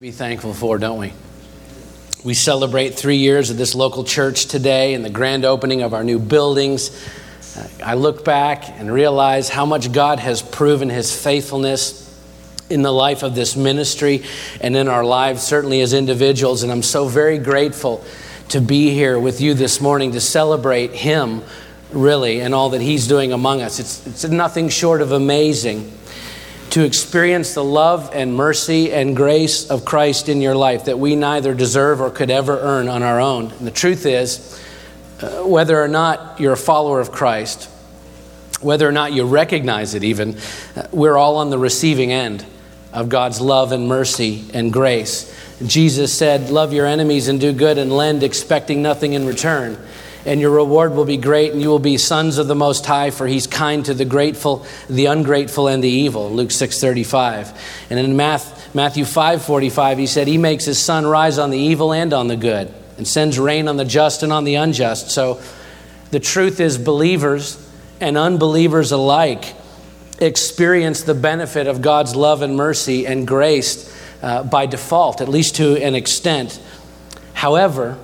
be thankful for, don't we? We celebrate three years of this local church today and the grand opening of our new buildings. I look back and realize how much God has proven his faithfulness in the life of this ministry and in our lives, certainly as individuals. And I'm so very grateful to be here with you this morning to celebrate him, really, and all that he's doing among us. It's, it's nothing short of amazing to experience the love and mercy and grace of Christ in your life that we neither deserve or could ever earn on our own. And the truth is, uh, whether or not you're a follower of Christ, whether or not you recognize it, even, uh, we're all on the receiving end of God's love and mercy and grace. Jesus said, Love your enemies and do good and lend, expecting nothing in return and your reward will be great, and you will be sons of the Most High, for He's kind to the grateful, the ungrateful, and the evil. Luke 6:35. And in Matthew 5:45, He said, He makes His sun rise on the evil and on the good, and sends rain on the just and on the unjust. So, the truth is, believers and unbelievers alike experience the benefit of God's love and mercy and grace uh, by default, at least to an extent. However,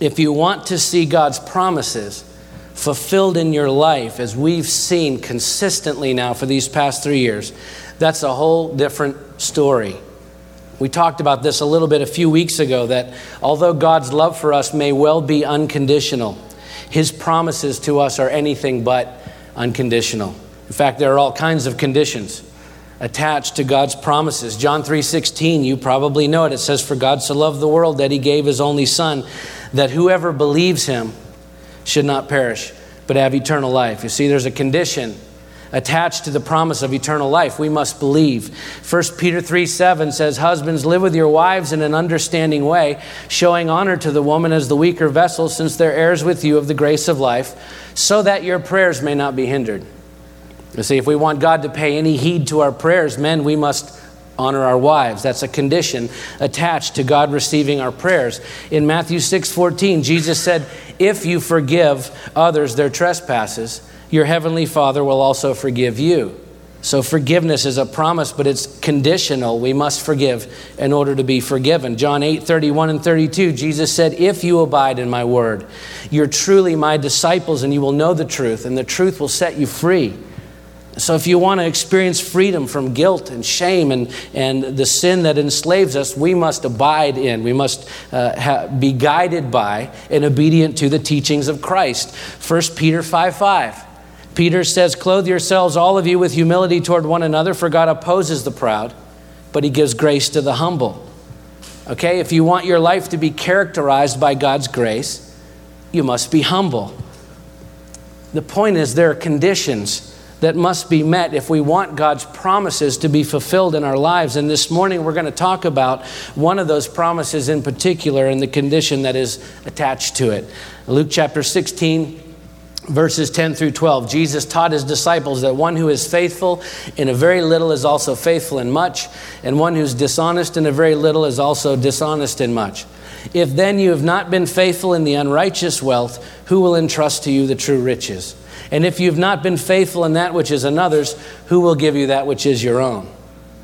if you want to see God's promises fulfilled in your life, as we've seen consistently now for these past three years, that's a whole different story. We talked about this a little bit a few weeks ago that although God's love for us may well be unconditional, His promises to us are anything but unconditional. In fact, there are all kinds of conditions attached to God's promises. John 3:16, you probably know it. It says for God so loved the world that he gave his only son that whoever believes him should not perish but have eternal life. You see there's a condition attached to the promise of eternal life. We must believe. 1 Peter 3 7 says, Husbands, live with your wives in an understanding way, showing honor to the woman as the weaker vessel, since they're heirs with you of the grace of life, so that your prayers may not be hindered. You see, if we want God to pay any heed to our prayers, men, we must honor our wives. That's a condition attached to God receiving our prayers. In Matthew 6 14, Jesus said, If you forgive others their trespasses, your heavenly Father will also forgive you. So forgiveness is a promise, but it's conditional. We must forgive in order to be forgiven. John 8, 31 and 32, Jesus said, If you abide in my word, you're truly my disciples, and you will know the truth, and the truth will set you free. So, if you want to experience freedom from guilt and shame and, and the sin that enslaves us, we must abide in, we must uh, ha- be guided by and obedient to the teachings of Christ. 1 Peter 5 5. Peter says, Clothe yourselves, all of you, with humility toward one another, for God opposes the proud, but he gives grace to the humble. Okay, if you want your life to be characterized by God's grace, you must be humble. The point is, there are conditions that must be met if we want God's promises to be fulfilled in our lives. And this morning we're going to talk about one of those promises in particular and the condition that is attached to it. Luke chapter 16. Verses 10 through 12, Jesus taught his disciples that one who is faithful in a very little is also faithful in much, and one who's dishonest in a very little is also dishonest in much. If then you have not been faithful in the unrighteous wealth, who will entrust to you the true riches? And if you've not been faithful in that which is another's, who will give you that which is your own?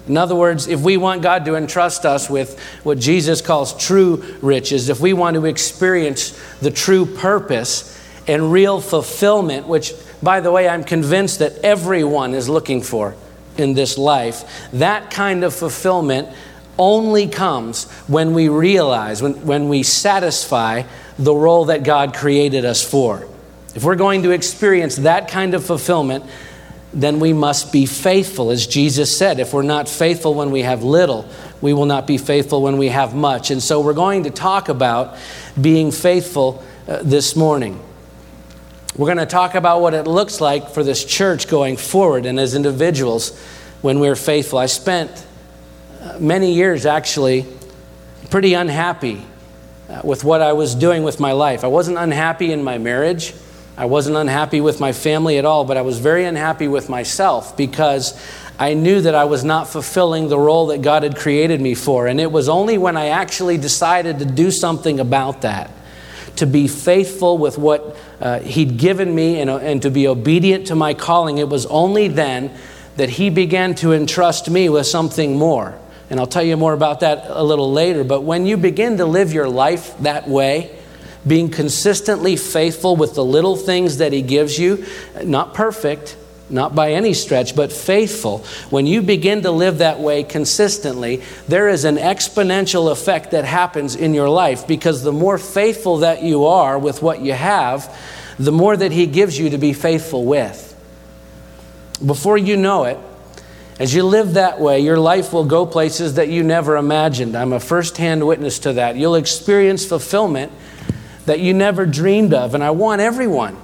In other words, if we want God to entrust us with what Jesus calls true riches, if we want to experience the true purpose and real fulfillment, which, by the way, I'm convinced that everyone is looking for in this life, that kind of fulfillment only comes when we realize, when, when we satisfy the role that God created us for. If we're going to experience that kind of fulfillment, then we must be faithful. As Jesus said, if we're not faithful when we have little, we will not be faithful when we have much. And so we're going to talk about being faithful uh, this morning. We're going to talk about what it looks like for this church going forward and as individuals when we're faithful. I spent uh, many years actually pretty unhappy uh, with what I was doing with my life. I wasn't unhappy in my marriage. I wasn't unhappy with my family at all, but I was very unhappy with myself because I knew that I was not fulfilling the role that God had created me for. And it was only when I actually decided to do something about that, to be faithful with what uh, He'd given me and, uh, and to be obedient to my calling, it was only then that He began to entrust me with something more. And I'll tell you more about that a little later. But when you begin to live your life that way, being consistently faithful with the little things that He gives you, not perfect, not by any stretch, but faithful, when you begin to live that way consistently, there is an exponential effect that happens in your life because the more faithful that you are with what you have, the more that He gives you to be faithful with. Before you know it, as you live that way, your life will go places that you never imagined. I'm a firsthand witness to that. You'll experience fulfillment that you never dreamed of. And I want everyone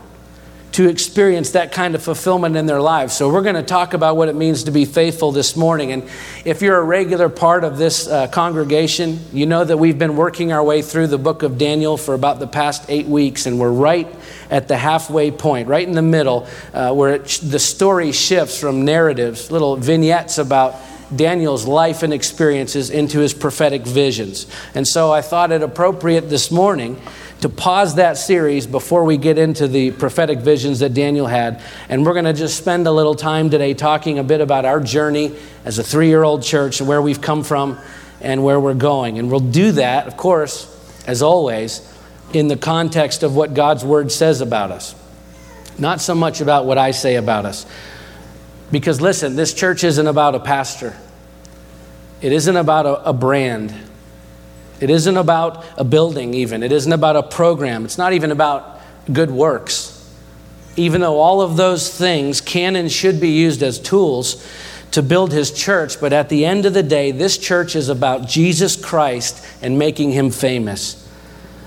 to experience that kind of fulfillment in their lives. So, we're going to talk about what it means to be faithful this morning. And if you're a regular part of this uh, congregation, you know that we've been working our way through the book of Daniel for about the past eight weeks, and we're right at the halfway point, right in the middle, uh, where it, the story shifts from narratives, little vignettes about Daniel's life and experiences into his prophetic visions. And so I thought it appropriate this morning to pause that series before we get into the prophetic visions that Daniel had. And we're going to just spend a little time today talking a bit about our journey as a three year old church and where we've come from and where we're going. And we'll do that, of course, as always, in the context of what God's word says about us, not so much about what I say about us. Because listen, this church isn't about a pastor. It isn't about a, a brand. It isn't about a building, even. It isn't about a program. It's not even about good works. Even though all of those things can and should be used as tools to build his church, but at the end of the day, this church is about Jesus Christ and making him famous.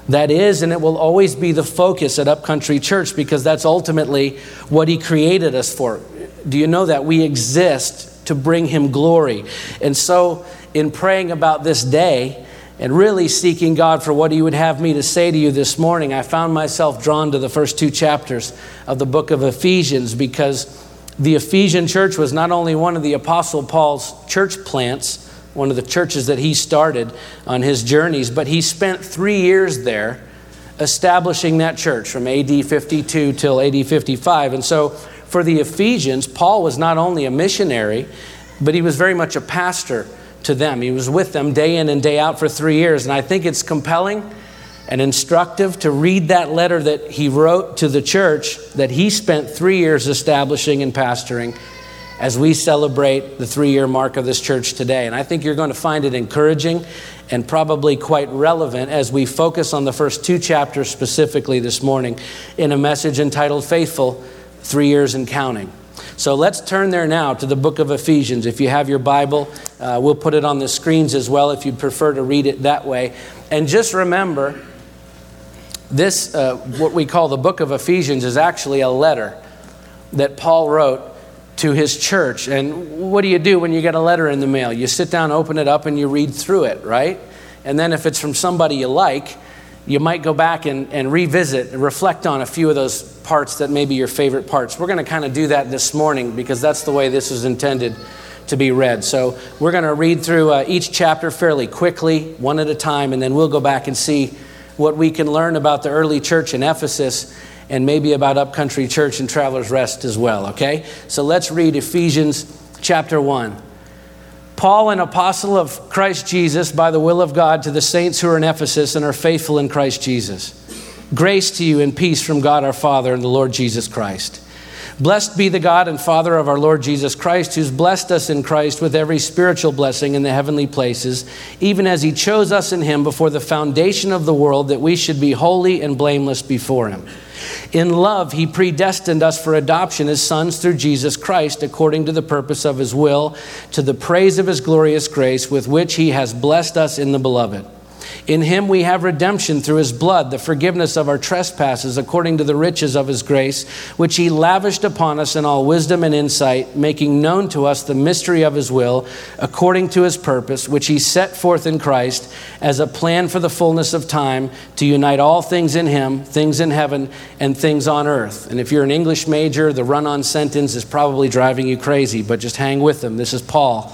That is, and it will always be the focus at Upcountry Church because that's ultimately what he created us for. Do you know that? We exist to bring him glory. And so, in praying about this day, and really seeking God for what He would have me to say to you this morning, I found myself drawn to the first two chapters of the book of Ephesians because the Ephesian church was not only one of the Apostle Paul's church plants, one of the churches that he started on his journeys, but he spent three years there establishing that church from AD 52 till AD 55. And so for the Ephesians, Paul was not only a missionary, but he was very much a pastor to them. He was with them day in and day out for three years. And I think it's compelling and instructive to read that letter that he wrote to the church that he spent three years establishing and pastoring as we celebrate the three year mark of this church today. And I think you're going to find it encouraging and probably quite relevant as we focus on the first two chapters specifically this morning in a message entitled Faithful Three Years and Counting. So let's turn there now to the book of Ephesians. If you have your Bible, uh, we'll put it on the screens as well if you prefer to read it that way. And just remember, this, uh, what we call the book of Ephesians, is actually a letter that Paul wrote to his church. And what do you do when you get a letter in the mail? You sit down, open it up, and you read through it, right? And then if it's from somebody you like, you might go back and, and revisit and reflect on a few of those parts that may be your favorite parts. We're going to kind of do that this morning because that's the way this is intended to be read. So we're going to read through uh, each chapter fairly quickly, one at a time, and then we'll go back and see what we can learn about the early church in Ephesus and maybe about Upcountry Church and Travelers Rest as well, okay? So let's read Ephesians chapter 1. Paul, an apostle of Christ Jesus, by the will of God, to the saints who are in Ephesus and are faithful in Christ Jesus. Grace to you and peace from God our Father and the Lord Jesus Christ. Blessed be the God and Father of our Lord Jesus Christ, who's blessed us in Christ with every spiritual blessing in the heavenly places, even as he chose us in him before the foundation of the world that we should be holy and blameless before him. In love, he predestined us for adoption as sons through Jesus Christ, according to the purpose of his will, to the praise of his glorious grace, with which he has blessed us in the beloved. In him we have redemption through his blood, the forgiveness of our trespasses, according to the riches of his grace, which he lavished upon us in all wisdom and insight, making known to us the mystery of his will, according to his purpose, which he set forth in Christ as a plan for the fullness of time to unite all things in him, things in heaven and things on earth. And if you're an English major, the run on sentence is probably driving you crazy, but just hang with them. This is Paul.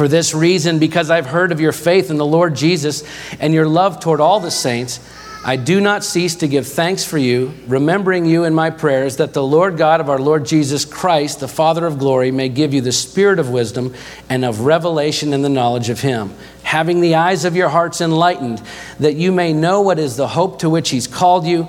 For this reason, because I've heard of your faith in the Lord Jesus and your love toward all the saints, I do not cease to give thanks for you, remembering you in my prayers, that the Lord God of our Lord Jesus Christ, the Father of glory, may give you the spirit of wisdom and of revelation in the knowledge of him, having the eyes of your hearts enlightened, that you may know what is the hope to which he's called you,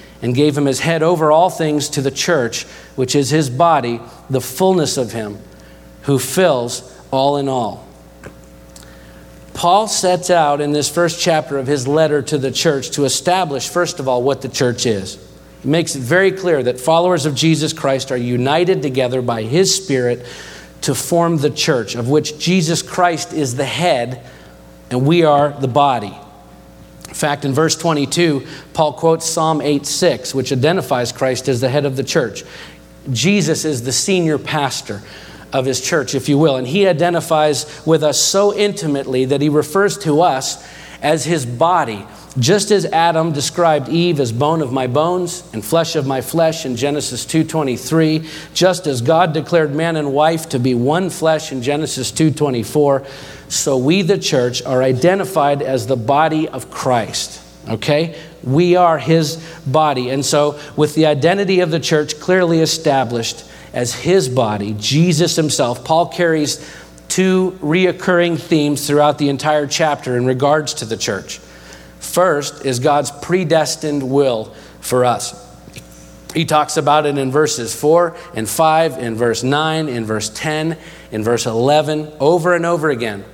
and gave him his head over all things to the church, which is his body, the fullness of him who fills all in all. Paul sets out in this first chapter of his letter to the church to establish, first of all, what the church is. He makes it very clear that followers of Jesus Christ are united together by his Spirit to form the church, of which Jesus Christ is the head and we are the body. In fact, in verse 22, Paul quotes Psalm 8 6, which identifies Christ as the head of the church. Jesus is the senior pastor of his church, if you will. And he identifies with us so intimately that he refers to us as his body. Just as Adam described Eve as bone of my bones and flesh of my flesh in Genesis 2:23, just as God declared man and wife to be one flesh in Genesis 2:24, so we the church are identified as the body of Christ. Okay? We are his body. And so with the identity of the church clearly established, as his body, Jesus himself. Paul carries two reoccurring themes throughout the entire chapter in regards to the church. First is God's predestined will for us. He talks about it in verses 4 and 5, in verse 9, in verse 10, in verse 11, over and over again.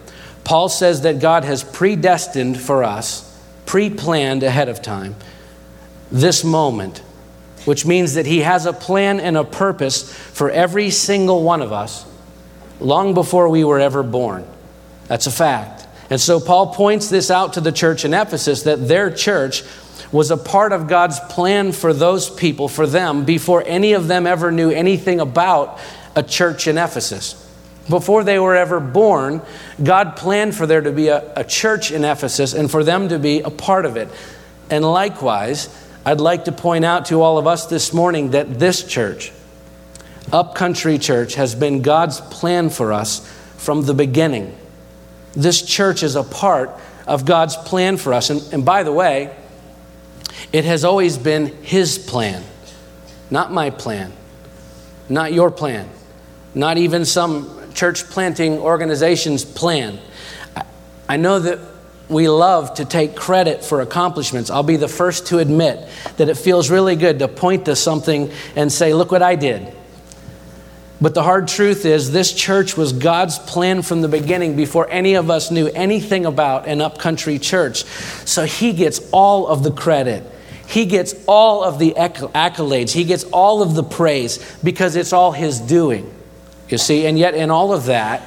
Paul says that God has predestined for us, pre planned ahead of time, this moment which means that He has a plan and a purpose for every single one of us long before we were ever born. That's a fact. And so Paul points this out to the church in Ephesus that their church was a part of God's plan for those people, for them, before any of them ever knew anything about a church in Ephesus. Before they were ever born, God planned for there to be a, a church in Ephesus and for them to be a part of it. And likewise, I'd like to point out to all of us this morning that this church, Upcountry Church, has been God's plan for us from the beginning. This church is a part of God's plan for us. And, and by the way, it has always been His plan, not my plan, not your plan, not even some church planting organization's plan. I, I know that we love to take credit for accomplishments. I'll be the first to admit that it feels really good to point to something and say, Look what I did. But the hard truth is, this church was God's plan from the beginning before any of us knew anything about an upcountry church. So He gets all of the credit. He gets all of the accolades. He gets all of the praise because it's all His doing. You see, and yet in all of that,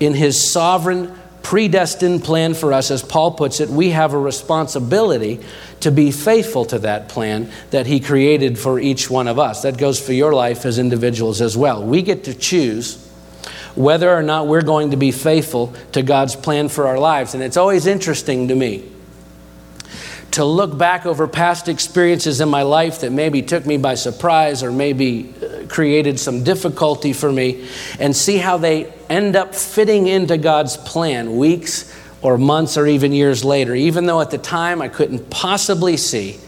in His sovereign, predestined plan for us, as Paul puts it, we have a responsibility to be faithful to that plan that He created for each one of us. That goes for your life as individuals as well. We get to choose whether or not we're going to be faithful to God's plan for our lives. And it's always interesting to me to look back over past experiences in my life that maybe took me by surprise or maybe uh, created some difficulty for me and see how they end up fitting into God's plan weeks or months or even years later, even though at the time I couldn't possibly see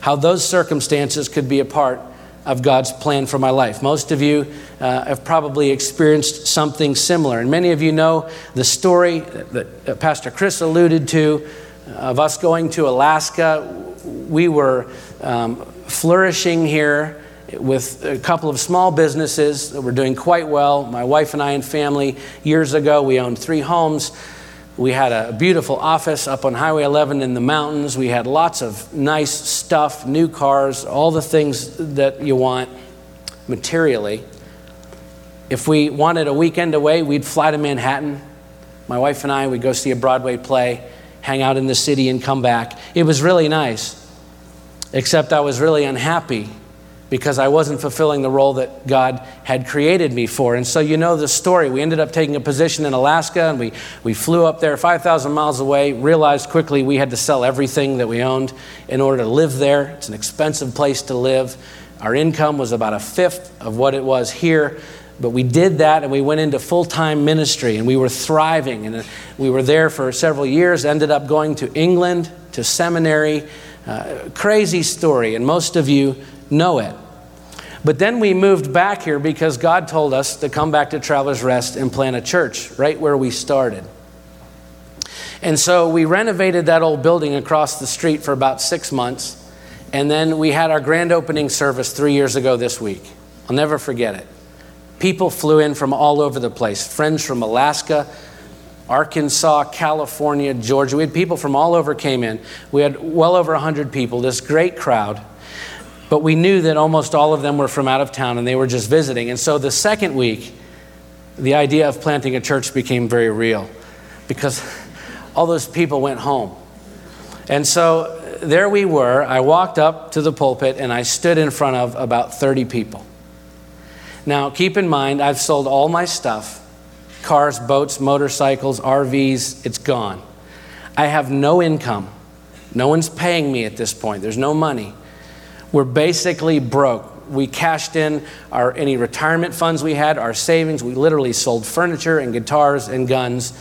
how those circumstances could be a part of God's plan for my life. Most of you uh, have probably experienced something similar, and many of you know the story that Pastor Chris alluded to of us going to Alaska. We were um, flourishing here with a couple of small businesses that were doing quite well. My wife and I and family, years ago, we owned three homes. We had a beautiful office up on Highway 11 in the mountains. We had lots of nice stuff, new cars, all the things that you want materially. If we wanted a weekend away, we'd fly to Manhattan. My wife and I would go see a Broadway play, hang out in the city, and come back. It was really nice, except I was really unhappy because I wasn't fulfilling the role that God had created me for. And so you know the story. We ended up taking a position in Alaska and we, we flew up there 5,000 miles away, realized quickly we had to sell everything that we owned in order to live there. It's an expensive place to live. Our income was about a fifth of what it was here. But we did that and we went into full time ministry and we were thriving. And we were there for several years, ended up going to England to seminary. Uh, crazy story, and most of you know it. But then we moved back here because God told us to come back to Travelers Rest and plant a church right where we started. And so we renovated that old building across the street for about six months. And then we had our grand opening service three years ago this week. I'll never forget it. People flew in from all over the place friends from Alaska, Arkansas, California, Georgia. We had people from all over came in. We had well over 100 people, this great crowd. But we knew that almost all of them were from out of town and they were just visiting. And so the second week, the idea of planting a church became very real because all those people went home. And so there we were. I walked up to the pulpit and I stood in front of about 30 people. Now, keep in mind, I've sold all my stuff cars, boats, motorcycles, RVs, it's gone. I have no income. No one's paying me at this point, there's no money. We're basically broke. We cashed in our, any retirement funds we had, our savings. We literally sold furniture and guitars and guns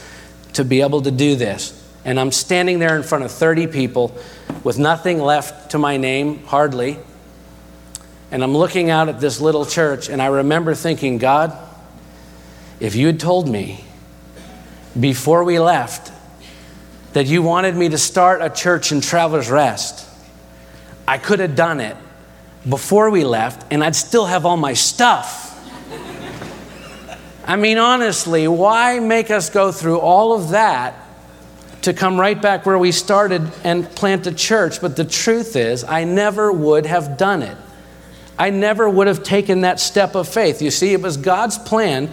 to be able to do this. And I'm standing there in front of 30 people with nothing left to my name, hardly. And I'm looking out at this little church, and I remember thinking, God, if you had told me before we left that you wanted me to start a church in Travelers Rest, I could have done it before we left, and I'd still have all my stuff. I mean, honestly, why make us go through all of that to come right back where we started and plant a church? But the truth is, I never would have done it. I never would have taken that step of faith. You see, it was God's plan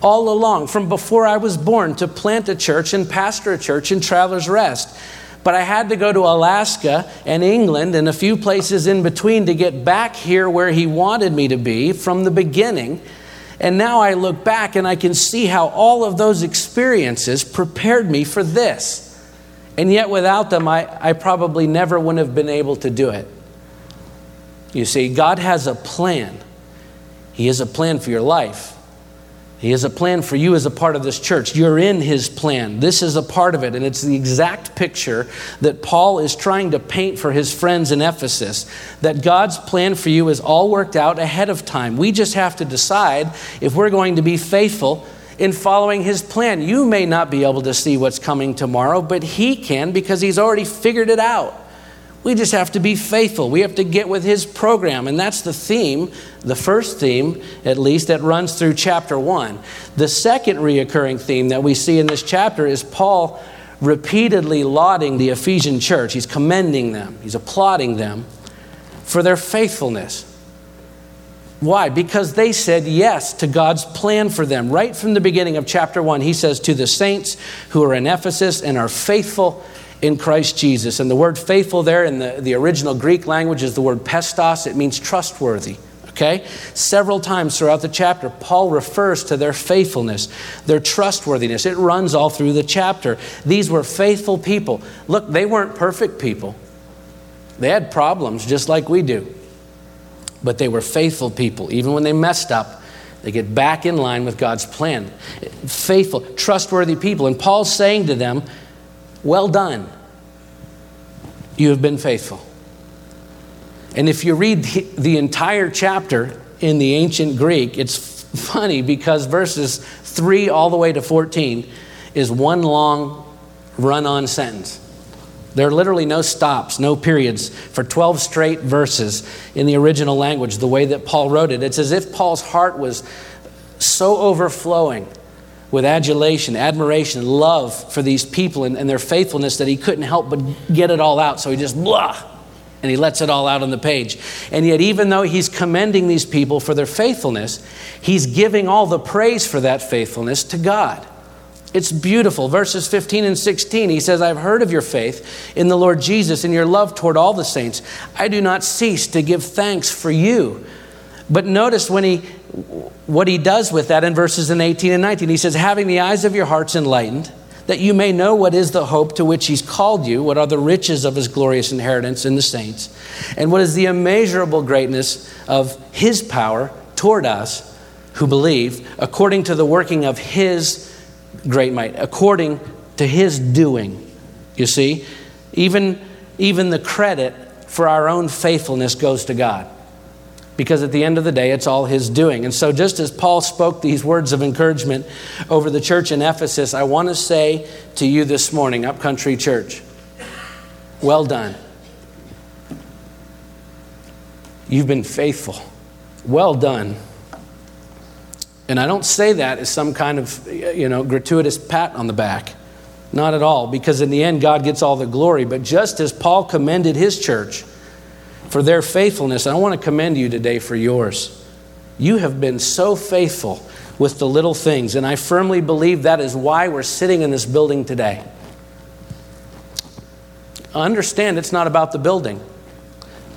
all along, from before I was born, to plant a church and pastor a church in Travelers Rest but I had to go to Alaska and England and a few places in between to get back here where He wanted me to be from the beginning. And now I look back and I can see how all of those experiences prepared me for this. And yet, without them, I, I probably never would have been able to do it. You see, God has a plan, He has a plan for your life. He has a plan for you as a part of this church. You're in His plan. This is a part of it, and it's the exact picture that Paul is trying to paint for his friends in Ephesus. That God's plan for you is all worked out ahead of time. We just have to decide if we're going to be faithful in following His plan. You may not be able to see what's coming tomorrow, but He can because He's already figured it out. We just have to be faithful. We have to get with his program. And that's the theme, the first theme, at least, that runs through chapter one. The second reoccurring theme that we see in this chapter is Paul repeatedly lauding the Ephesian church. He's commending them, he's applauding them for their faithfulness. Why? Because they said yes to God's plan for them. Right from the beginning of chapter 1, he says, To the saints who are in Ephesus and are faithful in Christ Jesus. And the word faithful there in the, the original Greek language is the word pistos, it means trustworthy. Okay? Several times throughout the chapter, Paul refers to their faithfulness, their trustworthiness. It runs all through the chapter. These were faithful people. Look, they weren't perfect people, they had problems just like we do. But they were faithful people. Even when they messed up, they get back in line with God's plan. Faithful, trustworthy people. And Paul's saying to them, well done. You have been faithful. And if you read the entire chapter in the ancient Greek, it's funny because verses 3 all the way to 14 is one long run on sentence. There are literally no stops, no periods for 12 straight verses in the original language, the way that Paul wrote it. It's as if Paul's heart was so overflowing with adulation, admiration, love for these people and, and, their faithfulness that he couldn't help but get it all out. So he just blah, and he lets it all out on the page. And yet, even though he's commending these people for their faithfulness, he's giving all the praise for that faithfulness to God. It's beautiful. Verses 15 and 16, he says, I've heard of your faith in the Lord Jesus and your love toward all the saints. I do not cease to give thanks for you. But notice when he what he does with that in verses in 18 and 19. He says, having the eyes of your hearts enlightened, that you may know what is the hope to which he's called you, what are the riches of his glorious inheritance in the saints, and what is the immeasurable greatness of his power toward us who believe, according to the working of his great might, according to his doing. You see, even, even the credit for our own faithfulness goes to God because at the end of the day, it's all His doing. And so, just as Paul spoke these words of encouragement over the church in Ephesus, I want to say to you this morning, Upcountry Church, well done. You've been faithful. Well done. And I don't say that as some kind of, you know, gratuitous pat on the back. Not at all, because in the end, God gets all the glory. But just as Paul commended his church, for their faithfulness. I want to commend you today for yours. You have been so faithful with the little things, and I firmly believe that is why we're sitting in this building today. Understand it's not about the building.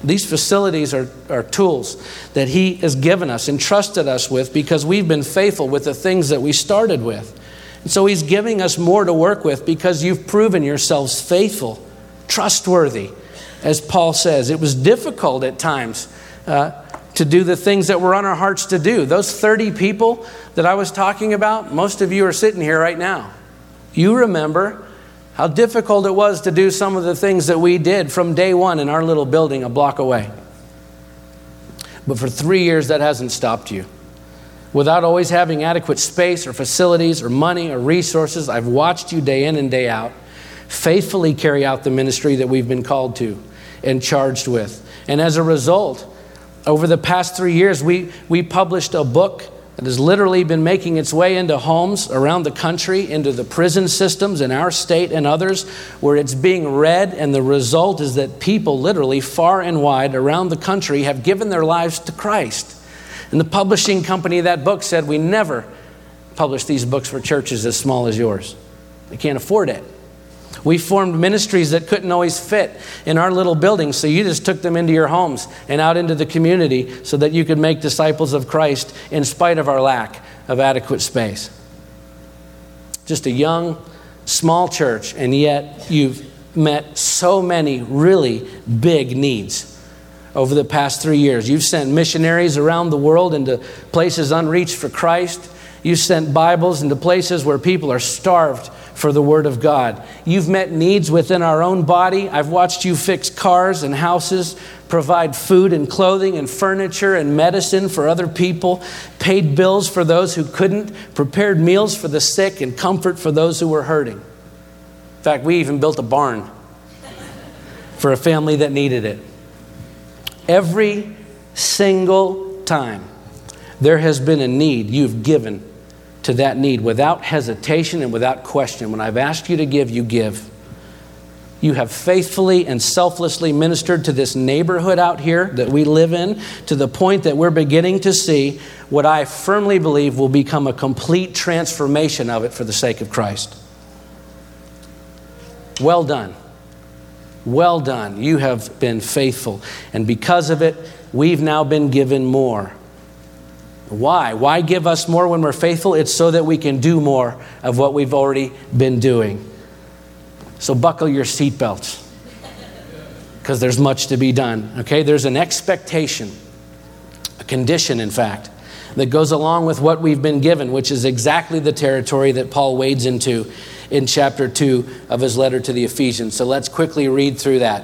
These facilities are, are tools that He has given us, entrusted us with, because we've been faithful with the things that we started with. And so He's giving us more to work with because you've proven yourselves faithful, trustworthy, as Paul says. It was difficult at times uh, to do the things that were on our hearts to do. Those 30 people that I was talking about, most of you are sitting here right now. You remember how difficult it was to do some of the things that we did from day one in our little building a block away. But for three years, that hasn't stopped you. Without always having adequate space or facilities or money or resources, I've watched you day in and day out faithfully carry out the ministry that we've been called to and charged with. And as a result, over the past three years, we, we published a book that has literally been making its way into homes around the country, into the prison systems in our state and others, where it's being read. And the result is that people, literally far and wide around the country, have given their lives to Christ. And the publishing company of that book said, We never publish these books for churches as small as yours. They can't afford it. We formed ministries that couldn't always fit in our little buildings, so you just took them into your homes and out into the community so that you could make disciples of Christ in spite of our lack of adequate space. Just a young, small church, and yet you've met so many really big needs over the past three years. You've sent missionaries around the world into places unreached for Christ. You've sent Bibles into places where people are starved for the Word of God. You've met needs within our own body. I've watched you fix cars and houses, provide food and clothing and furniture and medicine for other people, paid bills for those who couldn't, prepared meals for the sick, and comfort for those who were hurting. In fact, we even built a barn for a family that needed it. Every single time there has been a need, you've given to that need without hesitation and without question. When I've asked you to give, you give. You have faithfully and selflessly ministered to this neighborhood out here that we live in to the point that we're beginning to see what I firmly believe will become a complete transformation of it for the sake of Christ. Well done. Well done. You have been faithful. And because of it, we've now been given more. Why? Why give us more when we're faithful? It's so that we can do more of what we've already been doing. So buckle your seatbelts because there's much to be done. Okay? There's an expectation, a condition, in fact, that goes along with what we've been given, which is exactly the territory that Paul wades into in chapter 2 of his letter to the Ephesians. So let's quickly read through that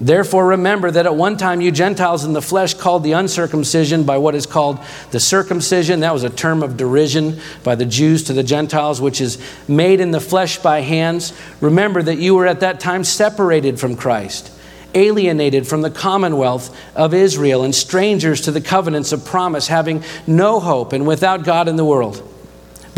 Therefore, remember that at one time you Gentiles in the flesh called the uncircumcision by what is called the circumcision. That was a term of derision by the Jews to the Gentiles, which is made in the flesh by hands. Remember that you were at that time separated from Christ, alienated from the commonwealth of Israel, and strangers to the covenants of promise, having no hope and without God in the world.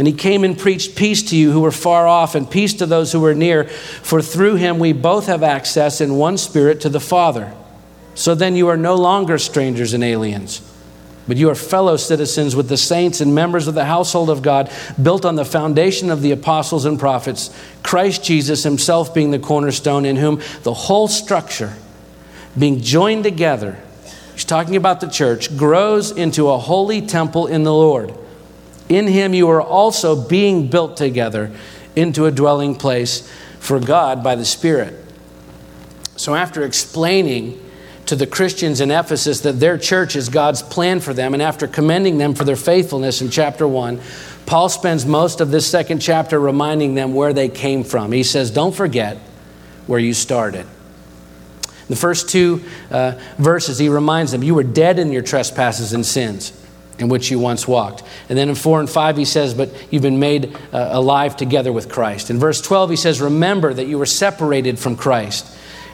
And he came and preached peace to you who were far off and peace to those who were near, for through him we both have access in one spirit to the Father. So then you are no longer strangers and aliens, but you are fellow citizens with the saints and members of the household of God, built on the foundation of the apostles and prophets, Christ Jesus himself being the cornerstone, in whom the whole structure, being joined together, he's talking about the church, grows into a holy temple in the Lord. In him you are also being built together into a dwelling place for God by the Spirit. So, after explaining to the Christians in Ephesus that their church is God's plan for them, and after commending them for their faithfulness in chapter 1, Paul spends most of this second chapter reminding them where they came from. He says, Don't forget where you started. The first two uh, verses, he reminds them, You were dead in your trespasses and sins in which you once walked. And then in 4 and 5, he says, But you've been made uh, alive together with Christ. In verse 12, he says, Remember that you were separated from Christ.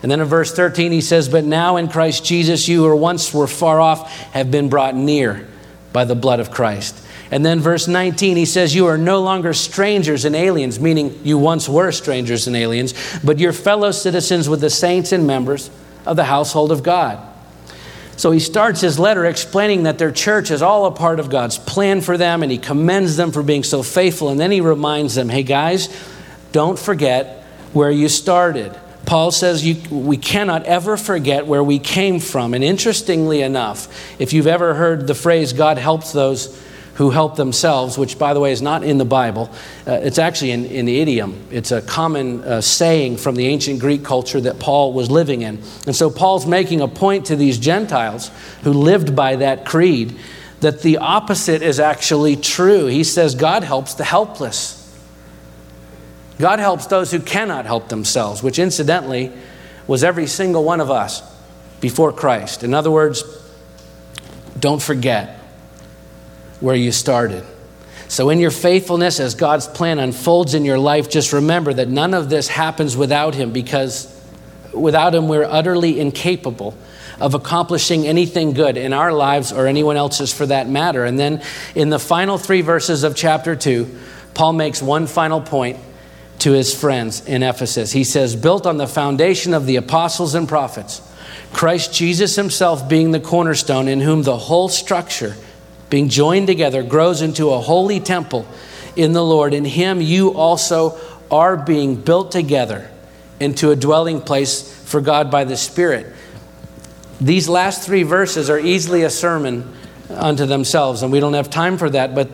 And then in verse 13, he says, But now in Christ Jesus, you who once were far off have been brought near by the blood of Christ. And then verse 19, he says, You are no longer strangers and aliens, meaning you once were strangers and aliens, but you're fellow citizens with the saints and members of the household of God. So he starts his letter explaining that their church is all a part of God's plan for them, and he commends them for being so faithful. And then he reminds them hey, guys, don't forget where you started. Paul says you, we cannot ever forget where we came from. And interestingly enough, if you've ever heard the phrase, God helps those who help themselves, which, by the way, is not in the Bible. Uh, it's actually in, in the idiom. It's a common uh, saying from the ancient Greek culture that Paul was living in. And so Paul's making a point to these Gentiles who lived by that creed that the opposite is actually true. He says God helps the helpless. God helps those who cannot help themselves, which incidentally was every single one of us before Christ. In other words, don't forget where you started. So, in your faithfulness, as God's plan unfolds in your life, just remember that none of this happens without Him because without Him, we're utterly incapable of accomplishing anything good in our lives or anyone else's for that matter. And then in the final three verses of chapter 2, Paul makes one final point to his friends in Ephesus. He says, Built on the foundation of the apostles and prophets, Christ Jesus himself being the cornerstone, in whom the whole structure being joined together, grows into a holy temple in the Lord. In Him, you also are being built together into a dwelling place for God by the Spirit. These last three verses are easily a sermon unto themselves, and we don't have time for that. But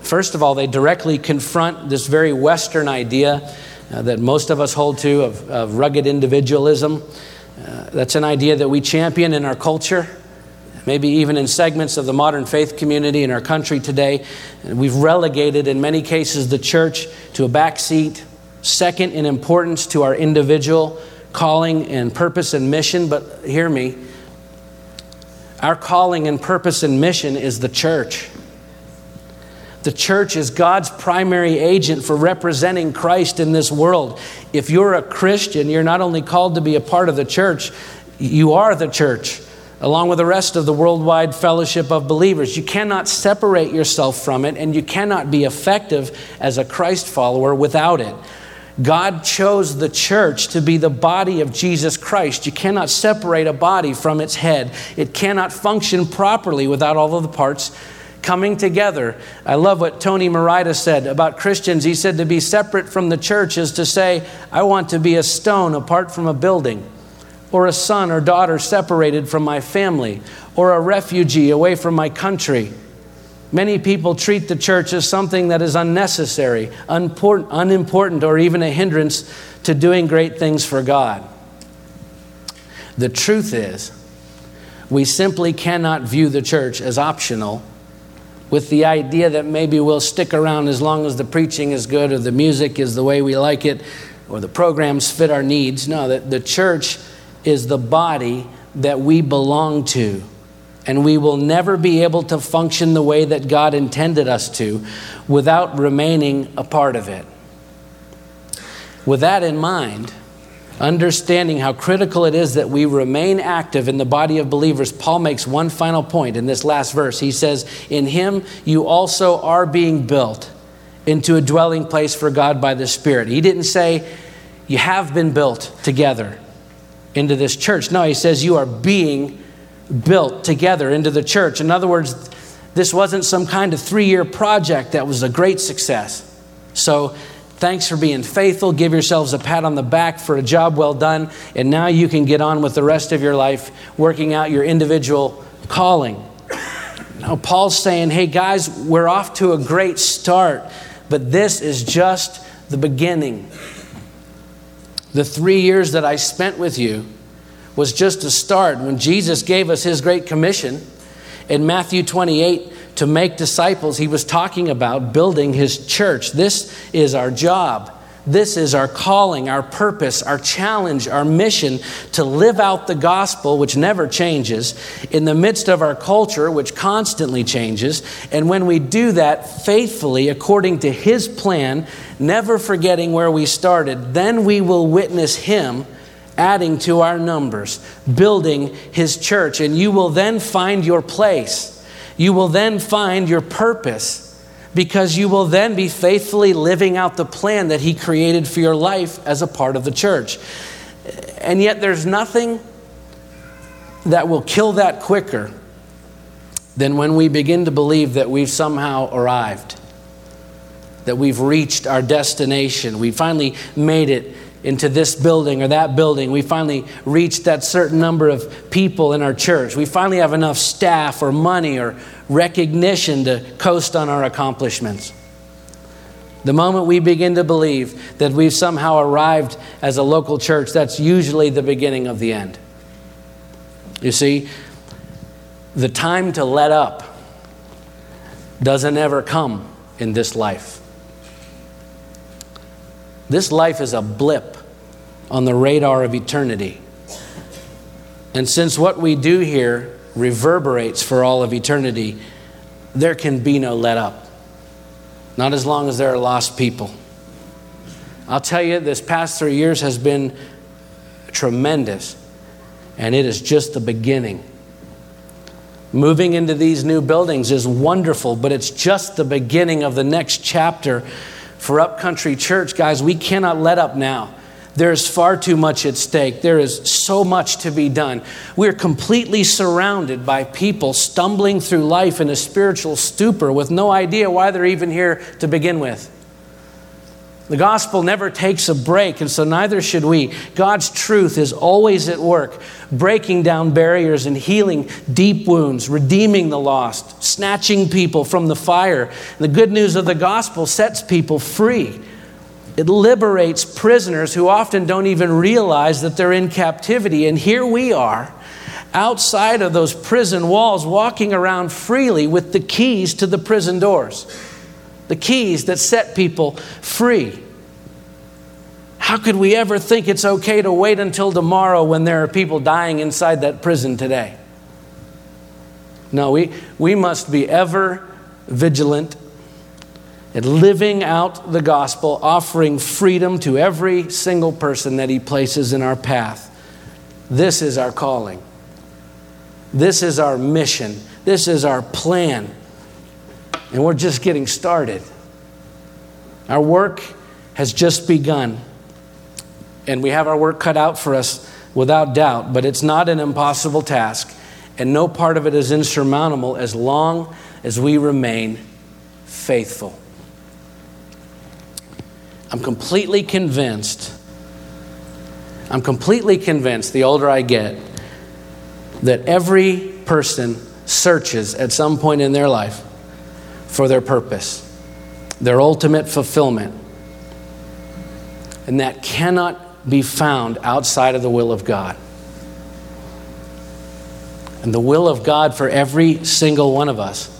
first of all, they directly confront this very Western idea uh, that most of us hold to of, of rugged individualism. Uh, that's an idea that we champion in our culture maybe even in segments of the modern faith community in our country today. We've relegated, in many cases, the church to a back seat, second in importance to our individual calling and purpose and mission. But hear me our calling and purpose and mission is the church. The church is God's primary agent for representing Christ in this world. If you're a Christian, you're not only called to be a part of the church, you are the church along with the rest of the worldwide fellowship of believers. You cannot separate yourself from it, and you cannot be effective as a Christ follower without it. God chose the church to be the body of Jesus Christ. You cannot separate a body from its head. It cannot function properly without all of the parts coming together. I love what Tony Merida said about Christians. He said to be separate from the church is to say, I want to be a stone apart from a building or a son or daughter separated from my family, or a refugee away from my country. Many people treat the church as something that is unnecessary, unimportant, or even a hindrance to doing great things for God. The truth is, we simply cannot view the church as optional with the idea that maybe we'll stick around as long as the preaching is good or the music is the way we like it or the programs fit our needs. No, that the church is the body that we belong to. And we will never be able to function the way that God intended us to without remaining a part of it. With that in mind, understanding how critical it is that we remain active in the body of believers, Paul makes one final point in this last verse. He says, In him you also are being built into a dwelling place for God by the Spirit. He didn't say, You have been built together into this church. No, he says you are being built together into the church. In other words, this wasn't some kind of three year project that was a great success. So, thanks for being faithful. Give yourselves a pat on the back for a job well done. And now you can get on with the rest of your life working out your individual calling. Now, Paul's saying, hey, guys, we're off to a great start, but this is just the beginning. The three years that I spent with you was just a start. When Jesus gave us his great commission in Matthew 28 to make disciples, he was talking about building his church. This is our job. This is our calling, our purpose, our challenge, our mission to live out the gospel, which never changes, in the midst of our culture, which constantly changes. And when we do that faithfully, according to His plan, never forgetting where we started, then we will witness Him adding to our numbers, building His church. And you will then find your place. You will then find your purpose because you will then be faithfully living out the plan that He created for your life as a part of the church. And yet, there's nothing that will kill that quicker than when we begin to believe that we've somehow arrived, that we've reached our destination, we finally made it into this building or that building. We finally reached that certain number of people in our church. We finally have enough staff or money or recognition to coast on our accomplishments. The moment we begin to believe that we've somehow arrived as a local church, that's usually the beginning of the end. You see, the time to let up doesn't ever come in this life. This life is a blip on the radar of eternity. And since what we do here reverberates for all of eternity, there can be no let up. Not as long as there are lost people. I'll tell you, this past three years has been tremendous, and it is just the beginning. Moving into these new buildings is wonderful, but it's just the beginning of the next chapter for Upcountry Church, guys, we cannot let up now. There's far too much at stake. There is so much to be done. We're completely surrounded by people stumbling through life in a spiritual stupor with no idea why they're even here to begin with. The gospel never takes a break, and so neither should we. God's truth is always at work, breaking down barriers and healing deep wounds, redeeming the lost, snatching people from the fire. The good news of the gospel sets people free. It liberates prisoners who often don't even realize that they're in captivity. And here we are, outside of those prison walls, walking around freely with the keys to the prison doors the keys that set people free. How could we ever think it's okay to wait until tomorrow when there are people dying inside that prison today? No, we, we must be ever vigilant, living out the gospel, offering freedom to every single person that He places in our path. This is our calling. This is our mission. This is our plan. And we're just getting started. Our work has just begun. And we have our work cut out for us without doubt, but it's not an impossible task. And no part of it is insurmountable as long as we remain faithful. I'm completely convinced, I'm completely convinced the older I get, that every person searches at some point in their life for their purpose, their ultimate fulfillment. And that cannot be found outside of the will of God. And the will of God for every single one of us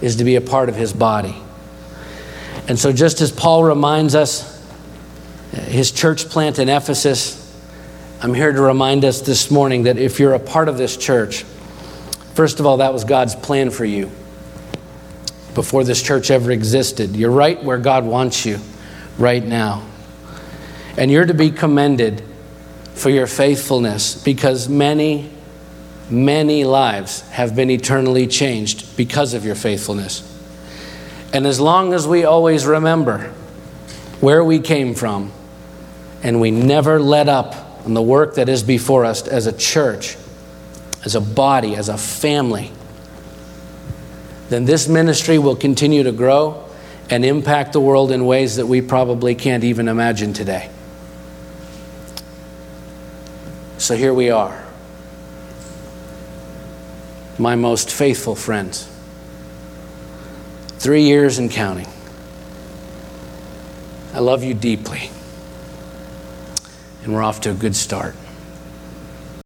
is to be a part of his body. And so, just as Paul reminds us, his church plant in Ephesus, I'm here to remind us this morning that if you're a part of this church, first of all, that was God's plan for you before this church ever existed. You're right where God wants you right now. And you're to be commended for your faithfulness because many, many lives have been eternally changed because of your faithfulness. And as long as we always remember where we came from and we never let up on the work that is before us as a church, as a body, as a family, then this ministry will continue to grow and impact the world in ways that we probably can't even imagine today. So here we are, my most faithful friends. Three years and counting. I love you deeply. And we're off to a good start.